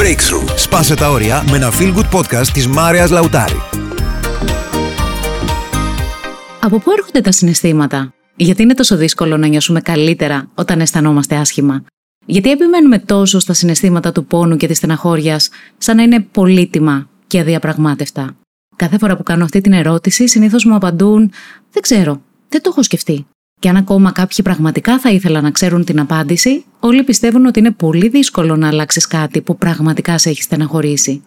Breakthrough. Σπάσε τα όρια με ένα feel good podcast της Μάρειας Λαουτάρη. Από πού έρχονται τα συναισθήματα; Γιατί είναι τόσο δύσκολο να νιώσουμε καλύτερα όταν αισθανόμαστε άσχημα; Γιατί επιμένουμε τόσο στα συναισθήματα του πόνου και της στεναχώριας σαν να είναι πολύτιμα και αδιαπραγμάτευτα; Κάθε φορά που κάνω αυτή την ερώτηση, συνήθως μου απαντούν «Δεν ξέρω, δεν το έχω σκεφτεί». Και αν ακόμα κάποιοι πραγματικά θα ήθελαν να ξέρουν την απάντηση, όλοι πιστεύουν ότι είναι πολύ δύσκολο να αλλάξεις κάτι που πραγματικά σε έχει στεναχωρήσει.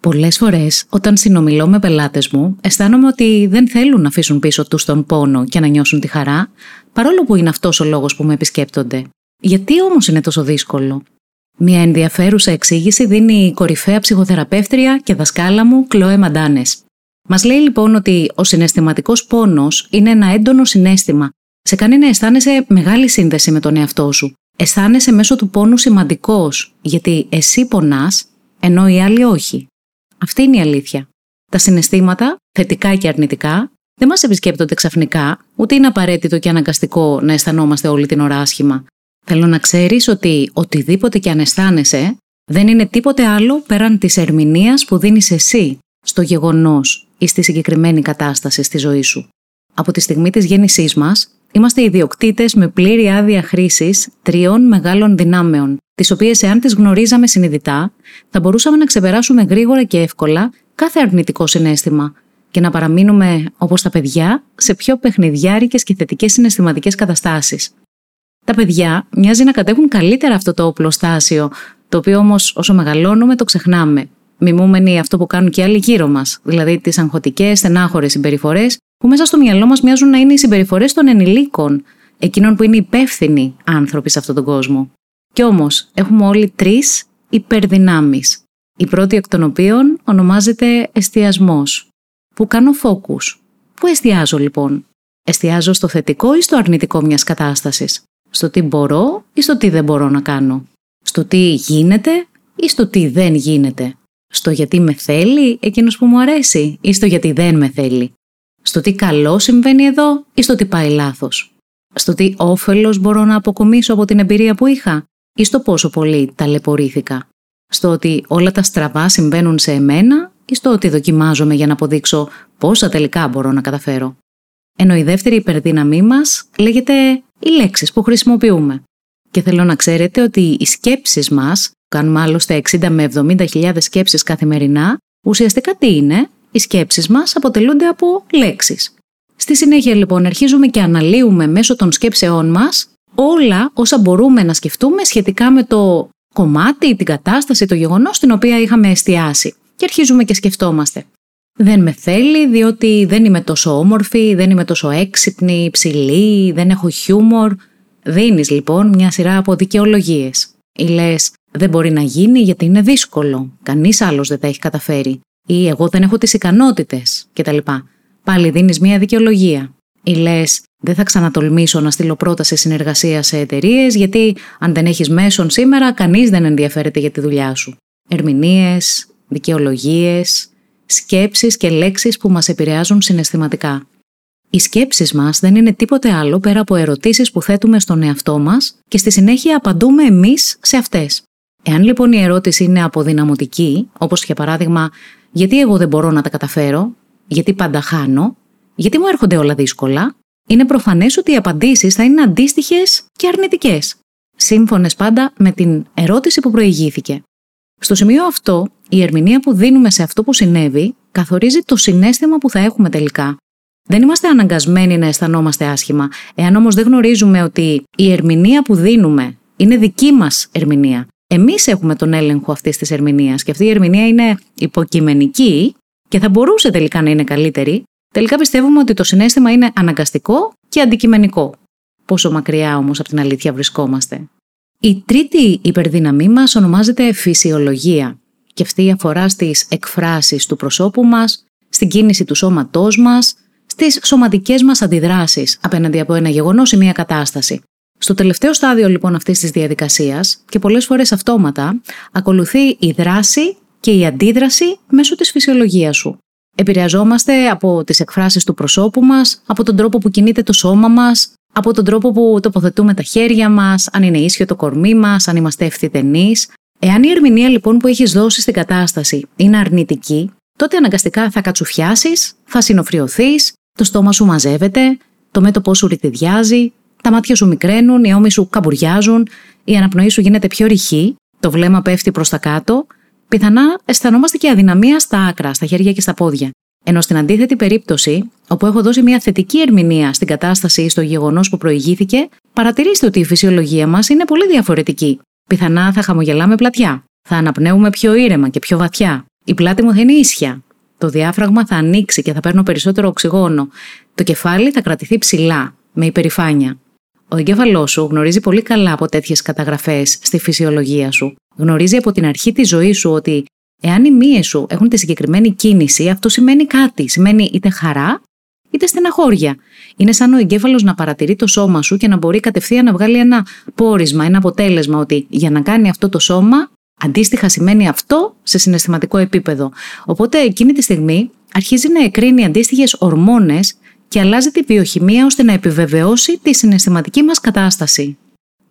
Πολλές φορές, όταν συνομιλώ με πελάτες μου, αισθάνομαι ότι δεν θέλουν να αφήσουν πίσω τους τον πόνο και να νιώσουν τη χαρά, παρόλο που είναι αυτός ο λόγος που με επισκέπτονται. Γιατί όμως είναι τόσο δύσκολο; Μια ενδιαφέρουσα εξήγηση δίνει η κορυφαία ψυχοθεραπεύτρια και δασκάλα μου, Κλώε Μαντάνε. Μας λέει λοιπόν ότι ο συναισθηματικός πόνος είναι ένα έντονο συνέστημα σε κάνει να αισθάνεσαι μεγάλη σύνδεση με τον εαυτό σου. Αισθάνεσαι μέσω του πόνου σημαντικός, γιατί εσύ πονάς, ενώ οι άλλοι όχι. Αυτή είναι η αλήθεια. Τα συναισθήματα, θετικά και αρνητικά, δεν μας επισκέπτονται ξαφνικά, ούτε είναι απαραίτητο και αναγκαστικό να αισθανόμαστε όλη την ώρα άσχημα. Θέλω να ξέρεις ότι οτιδήποτε και αν αισθάνεσαι, δεν είναι τίποτε άλλο πέραν της ερμηνείας που δίνεις εσύ στο γεγονός ή στη συγκεκριμένη κατάσταση στη ζωή σου. Από τη στιγμή της γέννησής μας, Είμαστε ιδιοκτήτες με πλήρη άδεια χρήσης τριών μεγάλων δυνάμεων, τις οποίες, εάν τις γνωρίζαμε συνειδητά, θα μπορούσαμε να ξεπεράσουμε γρήγορα και εύκολα κάθε αρνητικό συνέστημα και να παραμείνουμε, όπως τα παιδιά, σε πιο παιχνιδιάρικες και θετικές συναισθηματικές καταστάσεις. Τα παιδιά μοιάζει να κατέχουν καλύτερα αυτό το οπλοστάσιο, το οποίο όμως όσο μεγαλώνουμε το ξεχνάμε, μιμούμενοι αυτό που κάνουν και άλλοι γύρω μας, δηλαδή τις αγχωτικές, στενάχωρες συμπεριφορές που μέσα στο μυαλό μας μοιάζουν να είναι οι συμπεριφορές των ενηλίκων, εκείνων που είναι υπεύθυνοι άνθρωποι σε αυτόν τον κόσμο. Κι όμως έχουμε όλοι τρεις υπερδυνάμεις. Η πρώτη εκ των οποίων ονομάζεται εστιασμός. Που κάνω φόκου. Πού εστιάζω λοιπόν; Εστιάζω στο θετικό ή στο αρνητικό μιας κατάστασης; Στο τι μπορώ ή στο τι δεν μπορώ να κάνω; Στο τι γίνεται ή στο τι δεν γίνεται; Στο γιατί με θέλει εκείνος που μου αρέσει ή στο γιατί δεν με θέλει; Στο τι καλό συμβαίνει εδώ ή στο τι πάει λάθος. Στο τι όφελος μπορώ να αποκομίσω από την εμπειρία που είχα ή στο πόσο πολύ ταλαιπωρήθηκα. Στο ότι όλα τα στραβά συμβαίνουν σε εμένα ή στο ότι δοκιμάζομαι για να αποδείξω πόσα τελικά μπορώ να καταφέρω. Ενώ η δεύτερη υπερδύναμή μας λέγεται οι λέξεις που χρησιμοποιούμε. Και θέλω να ξέρετε ότι οι σκέψεις μας, κάνουμε άλλωστε 60 με 70 σκέψεις καθημερινά, ουσιαστικά τι είναι, οι σκέψεις μας αποτελούνται από λέξεις. Στη συνέχεια λοιπόν αρχίζουμε και αναλύουμε μέσω των σκέψεών μας όλα όσα μπορούμε να σκεφτούμε σχετικά με το κομμάτι, την κατάσταση, το γεγονός στην οποία είχαμε εστιάσει. Και αρχίζουμε και σκεφτόμαστε. Δεν με θέλει διότι δεν είμαι τόσο όμορφη, δεν είμαι τόσο έξυπνη, ψηλή, δεν έχω χιούμορ. Δίνεις λοιπόν μια σειρά από δικαιολογίες. Ή λες, δεν μπορεί να γίνει γιατί είναι δύσκολο. Κανείς άλλος δεν τα έχει καταφέρει ή εγώ δεν έχω τις ικανότητες κτλ. Πάλι δίνεις μία δικαιολογία. Ή λες, δεν θα ξανατολμήσω να στείλω πρόταση συνεργασίας σε εταιρείες, γιατί αν δεν έχεις μέσον σήμερα, κανείς δεν ενδιαφέρεται για τη δουλειά σου. Ερμηνείες, δικαιολογίες, σκέψεις και λέξεις που μας επηρεάζουν συναισθηματικά. Οι σκέψεις μας δεν είναι τίποτε άλλο πέρα από ερωτήσεις που θέτουμε στον εαυτό μας και στη συνέχεια απαντούμε εμείς σε αυτές. Εάν λοιπόν η ερώτηση είναι αποδυναμωτική, όπως για παράδειγμα, γιατί εγώ δεν μπορώ να τα καταφέρω, γιατί πάντα χάνω, γιατί μου έρχονται όλα δύσκολα, είναι προφανές ότι οι απαντήσεις θα είναι αντίστοιχες και αρνητικές. Σύμφωνες πάντα με την ερώτηση που προηγήθηκε. Στο σημείο αυτό, η ερμηνεία που δίνουμε σε αυτό που συνέβη καθορίζει το συνέστημα που θα έχουμε τελικά. Δεν είμαστε αναγκασμένοι να αισθανόμαστε άσχημα, εάν όμως δεν γνωρίζουμε ότι η ερμηνεία που δίνουμε είναι δική μας ερμηνεία Εμείς έχουμε τον έλεγχο αυτής της ερμηνείας και αυτή η ερμηνεία είναι υποκειμενική και θα μπορούσε τελικά να είναι καλύτερη. Τελικά πιστεύουμε ότι το συνέστημα είναι αναγκαστικό και αντικειμενικό. Πόσο μακριά όμως από την αλήθεια βρισκόμαστε. Η τρίτη υπερδύναμή μας ονομάζεται φυσιολογία και αυτή αφορά στις εκφράσεις του προσώπου μας, στην κίνηση του σώματός μας, στις σωματικές μας αντιδράσεις απέναντι από ένα γεγονός ή μια κατάσταση. Στο τελευταίο στάδιο λοιπόν αυτής της διαδικασίας και πολλές φορές αυτόματα ακολουθεί η δράση και η αντίδραση μέσω της φυσιολογίας σου. Επηρεαζόμαστε από τις εκφράσεις του προσώπου μας, από τον τρόπο που κινείται το σώμα μας, από τον τρόπο που τοποθετούμε τα χέρια μας, αν είναι ίσιο το κορμί μας, αν είμαστε ευθυτενείς, Εάν η ερμηνεία λοιπόν που έχεις δώσει στην κατάσταση είναι αρνητική, τότε αναγκαστικά θα κατσουφιάσεις, θα συνοφριωθείς, το στόμα σου μαζεύεται, το μέτωπό σου ρητιδιάζει, τα μάτια σου μικραίνουν, οι ώμοι σου καμπουριάζουν, η αναπνοή σου γίνεται πιο ρηχή, το βλέμμα πέφτει προς τα κάτω, πιθανά αισθανόμαστε και αδυναμία στα άκρα, στα χέρια και στα πόδια. Ενώ στην αντίθετη περίπτωση, όπου έχω δώσει μια θετική ερμηνεία στην κατάσταση ή στο γεγονός που προηγήθηκε, παρατηρήστε ότι η φυσιολογία μας είναι πολύ διαφορετική. Πιθανά θα χαμογελάμε πλατιά. Θα αναπνέουμε πιο ήρεμα και πιο βαθιά. Η πλάτη μου θα είναι ίσια. Το διάφραγμα θα ανοίξει και θα παίρνω περισσότερο οξυγόνο. Το κεφάλι θα κρατηθεί ψηλά, με υπερηφάνεια. Ο εγκέφαλός σου γνωρίζει πολύ καλά από τέτοιες καταγραφές στη φυσιολογία σου. Γνωρίζει από την αρχή της ζωής σου ότι εάν οι μύες σου έχουν τη συγκεκριμένη κίνηση, αυτό σημαίνει κάτι. Σημαίνει είτε χαρά είτε στεναχώρια. Είναι σαν ο εγκέφαλος να παρατηρεί το σώμα σου και να μπορεί κατευθείαν να βγάλει ένα πόρισμα, ένα αποτέλεσμα ότι για να κάνει αυτό το σώμα, αντίστοιχα σημαίνει αυτό σε συναισθηματικό επίπεδο. Οπότε εκείνη τη στιγμή αρχίζει να εκρίνει αντίστοιχες ορμόνες και αλλάζει τη βιοχημία ώστε να επιβεβαιώσει τη συναισθηματική μας κατάσταση.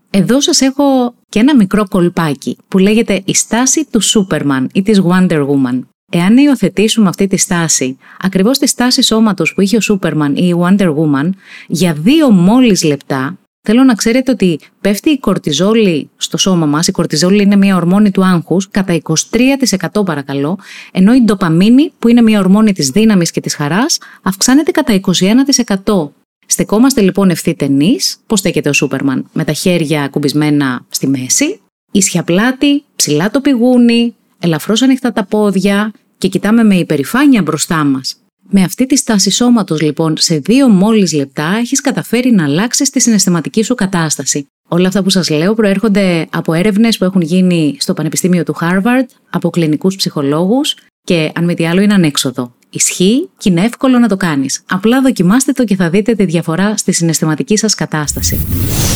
Εδώ σας έχω και ένα μικρό κολπάκι που λέγεται η στάση του Superman ή της Wonder Woman. Εάν υιοθετήσουμε αυτή τη στάση, ακριβώς τη στάση σώματος που είχε ο Superman ή η Wonder Woman, για δύο μόλις λεπτά Θέλω να ξέρετε ότι πέφτει η κορτιζόλη στο σώμα μας, η κορτιζόλη είναι μια ορμόνη του άγχους, κατά 23% παρακαλώ, ενώ η ντοπαμίνη που είναι μια ορμόνη της δύναμης και της χαράς αυξάνεται κατά 21%. Στεκόμαστε λοιπόν ευθύτενεί, πώς στέκεται ο Σούπερμαν, με τα χέρια κουμπισμένα στη μέση, ίσια πλάτη, ψηλά το πηγούνι, ελαφρώς ανοιχτά τα πόδια και κοιτάμε με υπερηφάνεια μπροστά μας. Με αυτή τη στάση σώματος λοιπόν σε δύο μόλις λεπτά έχεις καταφέρει να αλλάξεις τη συναισθηματική σου κατάσταση. Όλα αυτά που σας λέω προέρχονται από έρευνες που έχουν γίνει στο Πανεπιστήμιο του Harvard, από κλινικούς ψυχολόγους και αν με τι άλλο είναι ανέξοδο. Ισχύει και είναι εύκολο να το κάνεις. Απλά δοκιμάστε το και θα δείτε τη διαφορά στη συναισθηματική σας κατάσταση.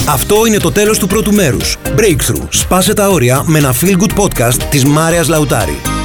Αυτό είναι το τέλος του πρώτου μέρους. Breakthrough. Σπάσε τα όρια με ένα feel good podcast της Μάριας Λαουτάρη.